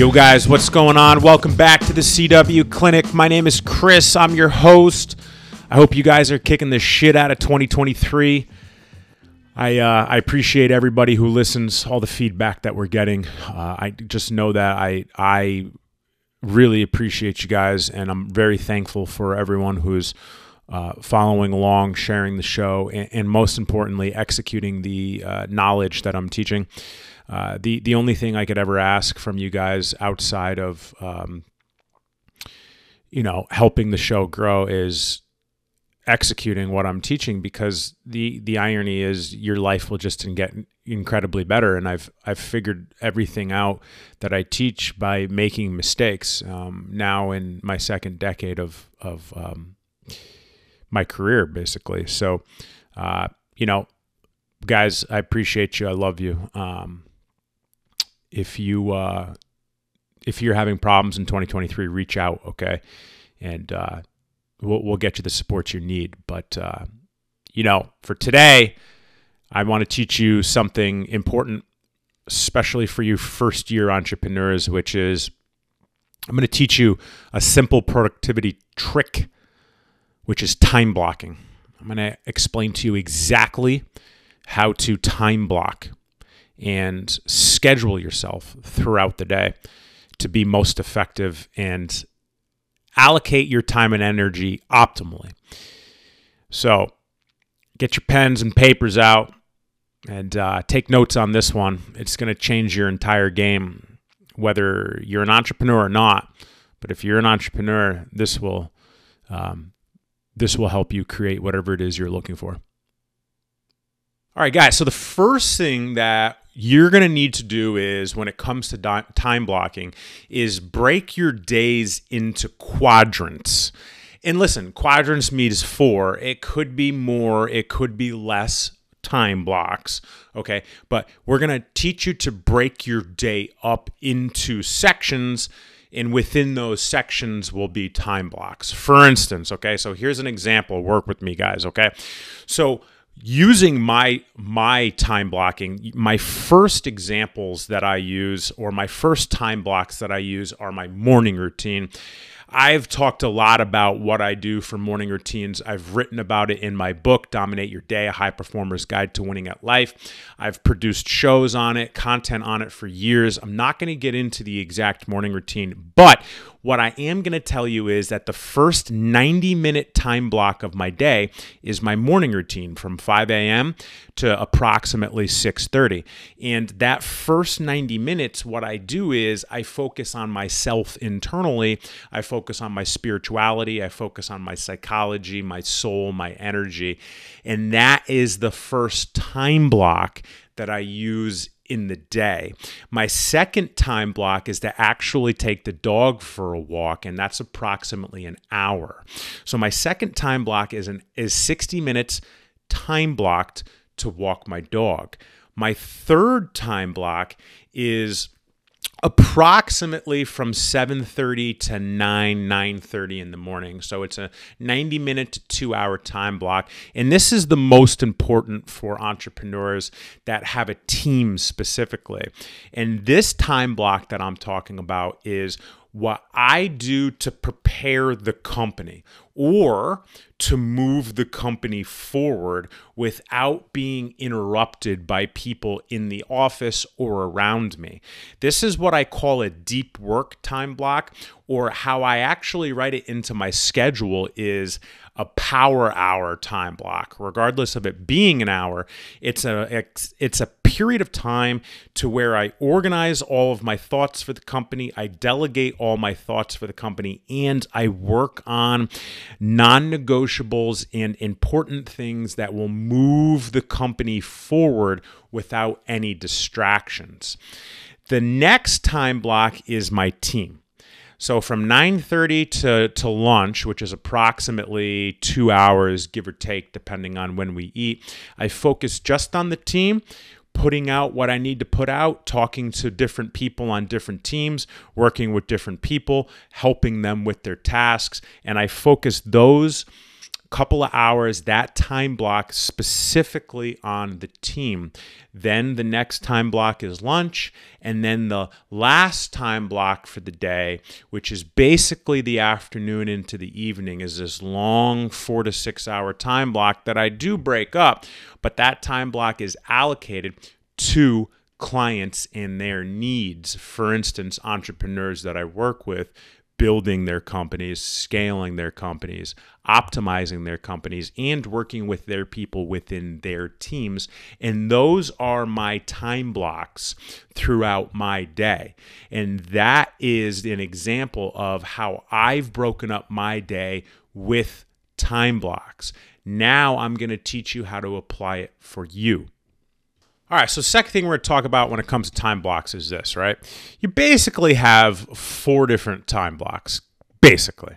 Yo, guys, what's going on? Welcome back to the CW Clinic. My name is Chris. I'm your host. I hope you guys are kicking the shit out of 2023. I uh, I appreciate everybody who listens, all the feedback that we're getting. Uh, I just know that I I really appreciate you guys, and I'm very thankful for everyone who's uh, following along, sharing the show, and, and most importantly, executing the uh, knowledge that I'm teaching. Uh, the the only thing I could ever ask from you guys outside of um, you know helping the show grow is executing what I'm teaching because the the irony is your life will just get incredibly better. And I've I've figured everything out that I teach by making mistakes um, now in my second decade of of um, my career basically. So uh, you know guys I appreciate you. I love you. Um, if you uh, if you're having problems in 2023, reach out, okay, and uh, we'll we'll get you the support you need. But uh, you know, for today, I want to teach you something important, especially for you first year entrepreneurs, which is I'm going to teach you a simple productivity trick, which is time blocking. I'm going to explain to you exactly how to time block and schedule yourself throughout the day to be most effective and allocate your time and energy optimally. So, get your pens and papers out and uh, take notes on this one. It's going to change your entire game, whether you're an entrepreneur or not. But if you're an entrepreneur, this will um, this will help you create whatever it is you're looking for. All right, guys. So the first thing that you're going to need to do is when it comes to di- time blocking is break your days into quadrants. And listen, quadrants means four. It could be more, it could be less time blocks. Okay. But we're going to teach you to break your day up into sections. And within those sections will be time blocks. For instance, okay, so here's an example. Work with me, guys. Okay. So using my my time blocking my first examples that i use or my first time blocks that i use are my morning routine I've talked a lot about what I do for morning routines. I've written about it in my book, Dominate Your Day A High Performer's Guide to Winning at Life. I've produced shows on it, content on it for years. I'm not going to get into the exact morning routine, but what I am going to tell you is that the first 90 minute time block of my day is my morning routine from 5 a.m. to approximately 6:30. And that first 90 minutes what I do is I focus on myself internally. I focus on my spirituality, I focus on my psychology, my soul, my energy. And that is the first time block that I use in the day. My second time block is to actually take the dog for a walk, and that's approximately an hour. So my second time block is an is 60 minutes time blocked to walk my dog. My third time block is approximately from 7:30 to 9 9:30 in the morning. So it's a 90 minute to 2 hour time block. And this is the most important for entrepreneurs that have a team specifically. And this time block that I'm talking about is what I do to prepare the company or to move the company forward without being interrupted by people in the office or around me. This is what I call a deep work time block, or how I actually write it into my schedule is a power hour time block. Regardless of it being an hour, it's a it's a period of time to where I organize all of my thoughts for the company, I delegate all my thoughts for the company, and I work on non-negotiables and important things that will move the company forward without any distractions. The next time block is my team. So from 9:30 to to lunch, which is approximately 2 hours give or take depending on when we eat, I focus just on the team putting out what I need to put out, talking to different people on different teams, working with different people, helping them with their tasks, and I focus those couple of hours, that time block specifically on the team. Then the next time block is lunch. And then the last time block for the day, which is basically the afternoon into the evening, is this long four to six hour time block that I do break up. But that time block is allocated to clients and their needs. For instance, entrepreneurs that I work with building their companies, scaling their companies, optimizing their companies, and working with their people within their teams. And those are my time blocks throughout my day. And that is an example of how I've broken up my day with time blocks. Now I'm going to teach you how to apply it for you. All right, so second thing we're going to talk about when it comes to time blocks is this, right? You basically have four different time blocks, basically.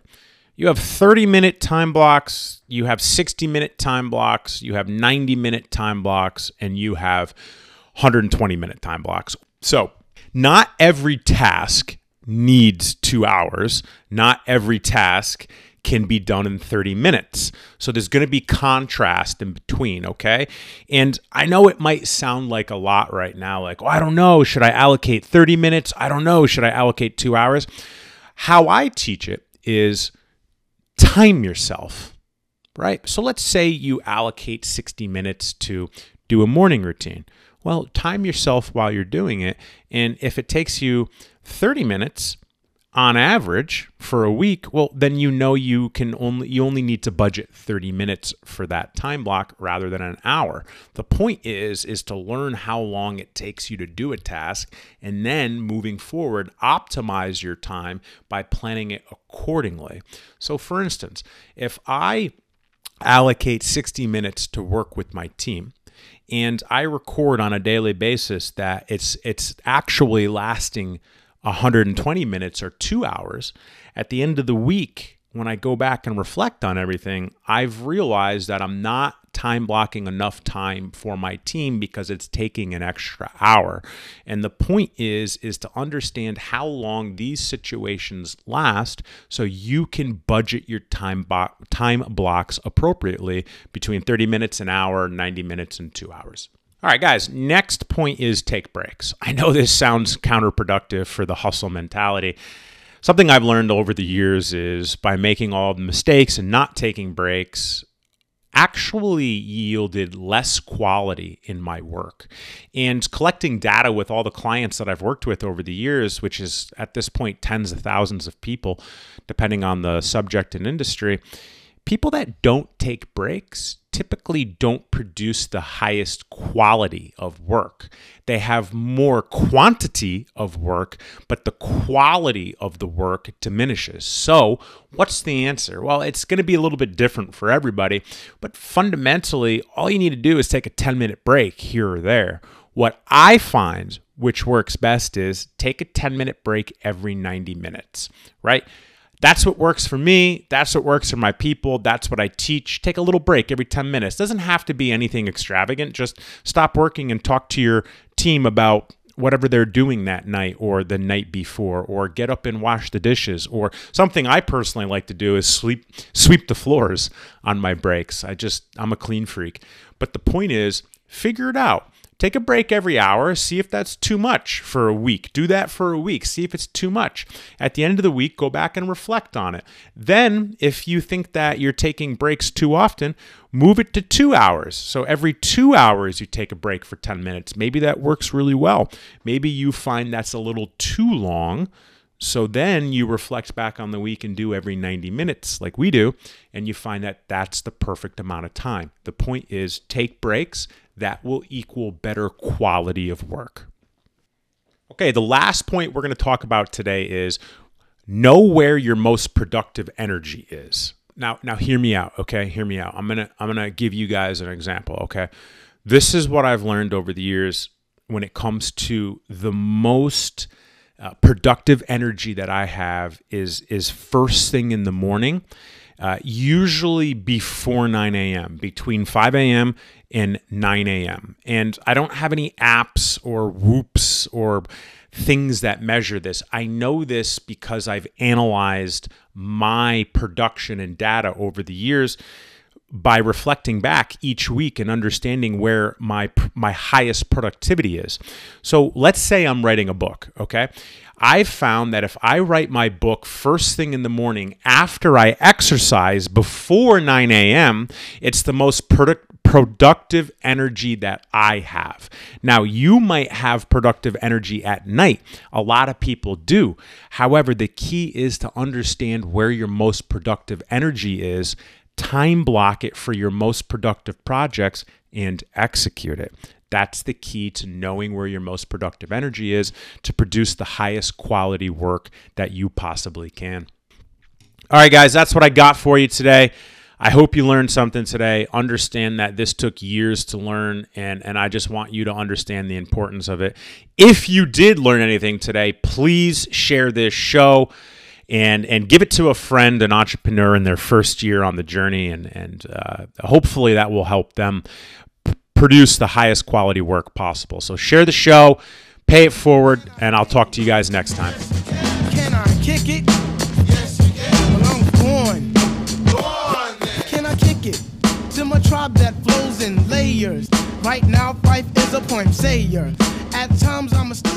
You have 30 minute time blocks, you have 60 minute time blocks, you have 90 minute time blocks, and you have 120 minute time blocks. So, not every task needs two hours, not every task can be done in 30 minutes. So there's going to be contrast in between, okay? And I know it might sound like a lot right now, like, oh, I don't know, should I allocate 30 minutes? I don't know, should I allocate two hours? How I teach it is time yourself, right? So let's say you allocate 60 minutes to do a morning routine. Well, time yourself while you're doing it. And if it takes you 30 minutes, on average for a week, well then you know you can only you only need to budget 30 minutes for that time block rather than an hour. The point is is to learn how long it takes you to do a task and then moving forward optimize your time by planning it accordingly. So for instance, if I allocate 60 minutes to work with my team, and I record on a daily basis that it's it's actually lasting 120 minutes or two hours. At the end of the week, when I go back and reflect on everything, I've realized that I'm not time blocking enough time for my team because it's taking an extra hour. And the point is is to understand how long these situations last so you can budget your time bo- time blocks appropriately between 30 minutes an hour, 90 minutes and 2 hours. All right, guys, next point is take breaks. I know this sounds counterproductive for the hustle mentality. Something I've learned over the years is by making all the mistakes and not taking breaks, actually yielded less quality in my work. And collecting data with all the clients that I've worked with over the years, which is at this point tens of thousands of people, depending on the subject and industry, people that don't take breaks typically don't produce the highest quality of work. They have more quantity of work, but the quality of the work diminishes. So, what's the answer? Well, it's going to be a little bit different for everybody, but fundamentally, all you need to do is take a 10 minute break here or there. What I find which works best is take a 10 minute break every 90 minutes, right? That's what works for me. That's what works for my people. That's what I teach. Take a little break every 10 minutes. Doesn't have to be anything extravagant. Just stop working and talk to your team about whatever they're doing that night or the night before or get up and wash the dishes or something I personally like to do is sleep sweep the floors on my breaks. I just I'm a clean freak. But the point is figure it out. Take a break every hour, see if that's too much for a week. Do that for a week, see if it's too much. At the end of the week, go back and reflect on it. Then, if you think that you're taking breaks too often, move it to two hours. So every two hours, you take a break for 10 minutes. Maybe that works really well. Maybe you find that's a little too long. So then you reflect back on the week and do every 90 minutes like we do, and you find that that's the perfect amount of time. The point is take breaks, that will equal better quality of work. Okay, the last point we're going to talk about today is know where your most productive energy is. Now, now hear me out, okay? Hear me out. I'm going to I'm going to give you guys an example, okay? This is what I've learned over the years when it comes to the most uh, productive energy that I have is is first thing in the morning, uh, usually before 9 a.m., between 5 a.m. and 9 a.m. And I don't have any apps or WHOOPs or things that measure this. I know this because I've analyzed my production and data over the years by reflecting back each week and understanding where my my highest productivity is. So let's say I'm writing a book, okay? I've found that if I write my book first thing in the morning after I exercise before 9 a.m., it's the most product, productive energy that I have. Now, you might have productive energy at night. A lot of people do. However, the key is to understand where your most productive energy is time block it for your most productive projects, and execute it. That's the key to knowing where your most productive energy is to produce the highest quality work that you possibly can. All right, guys, that's what I got for you today. I hope you learned something today. Understand that this took years to learn, and, and I just want you to understand the importance of it. If you did learn anything today, please share this show and and give it to a friend, an entrepreneur in their first year on the journey, and and uh, hopefully that will help them p- produce the highest quality work possible. So share the show, pay it forward, and I'll talk to you guys next time. Can I kick it? Yes, you can. Well, I'm Go on, Can I kick it? To my tribe that flows in layers. Right now, Phife is a point sayer. At times, I'm a student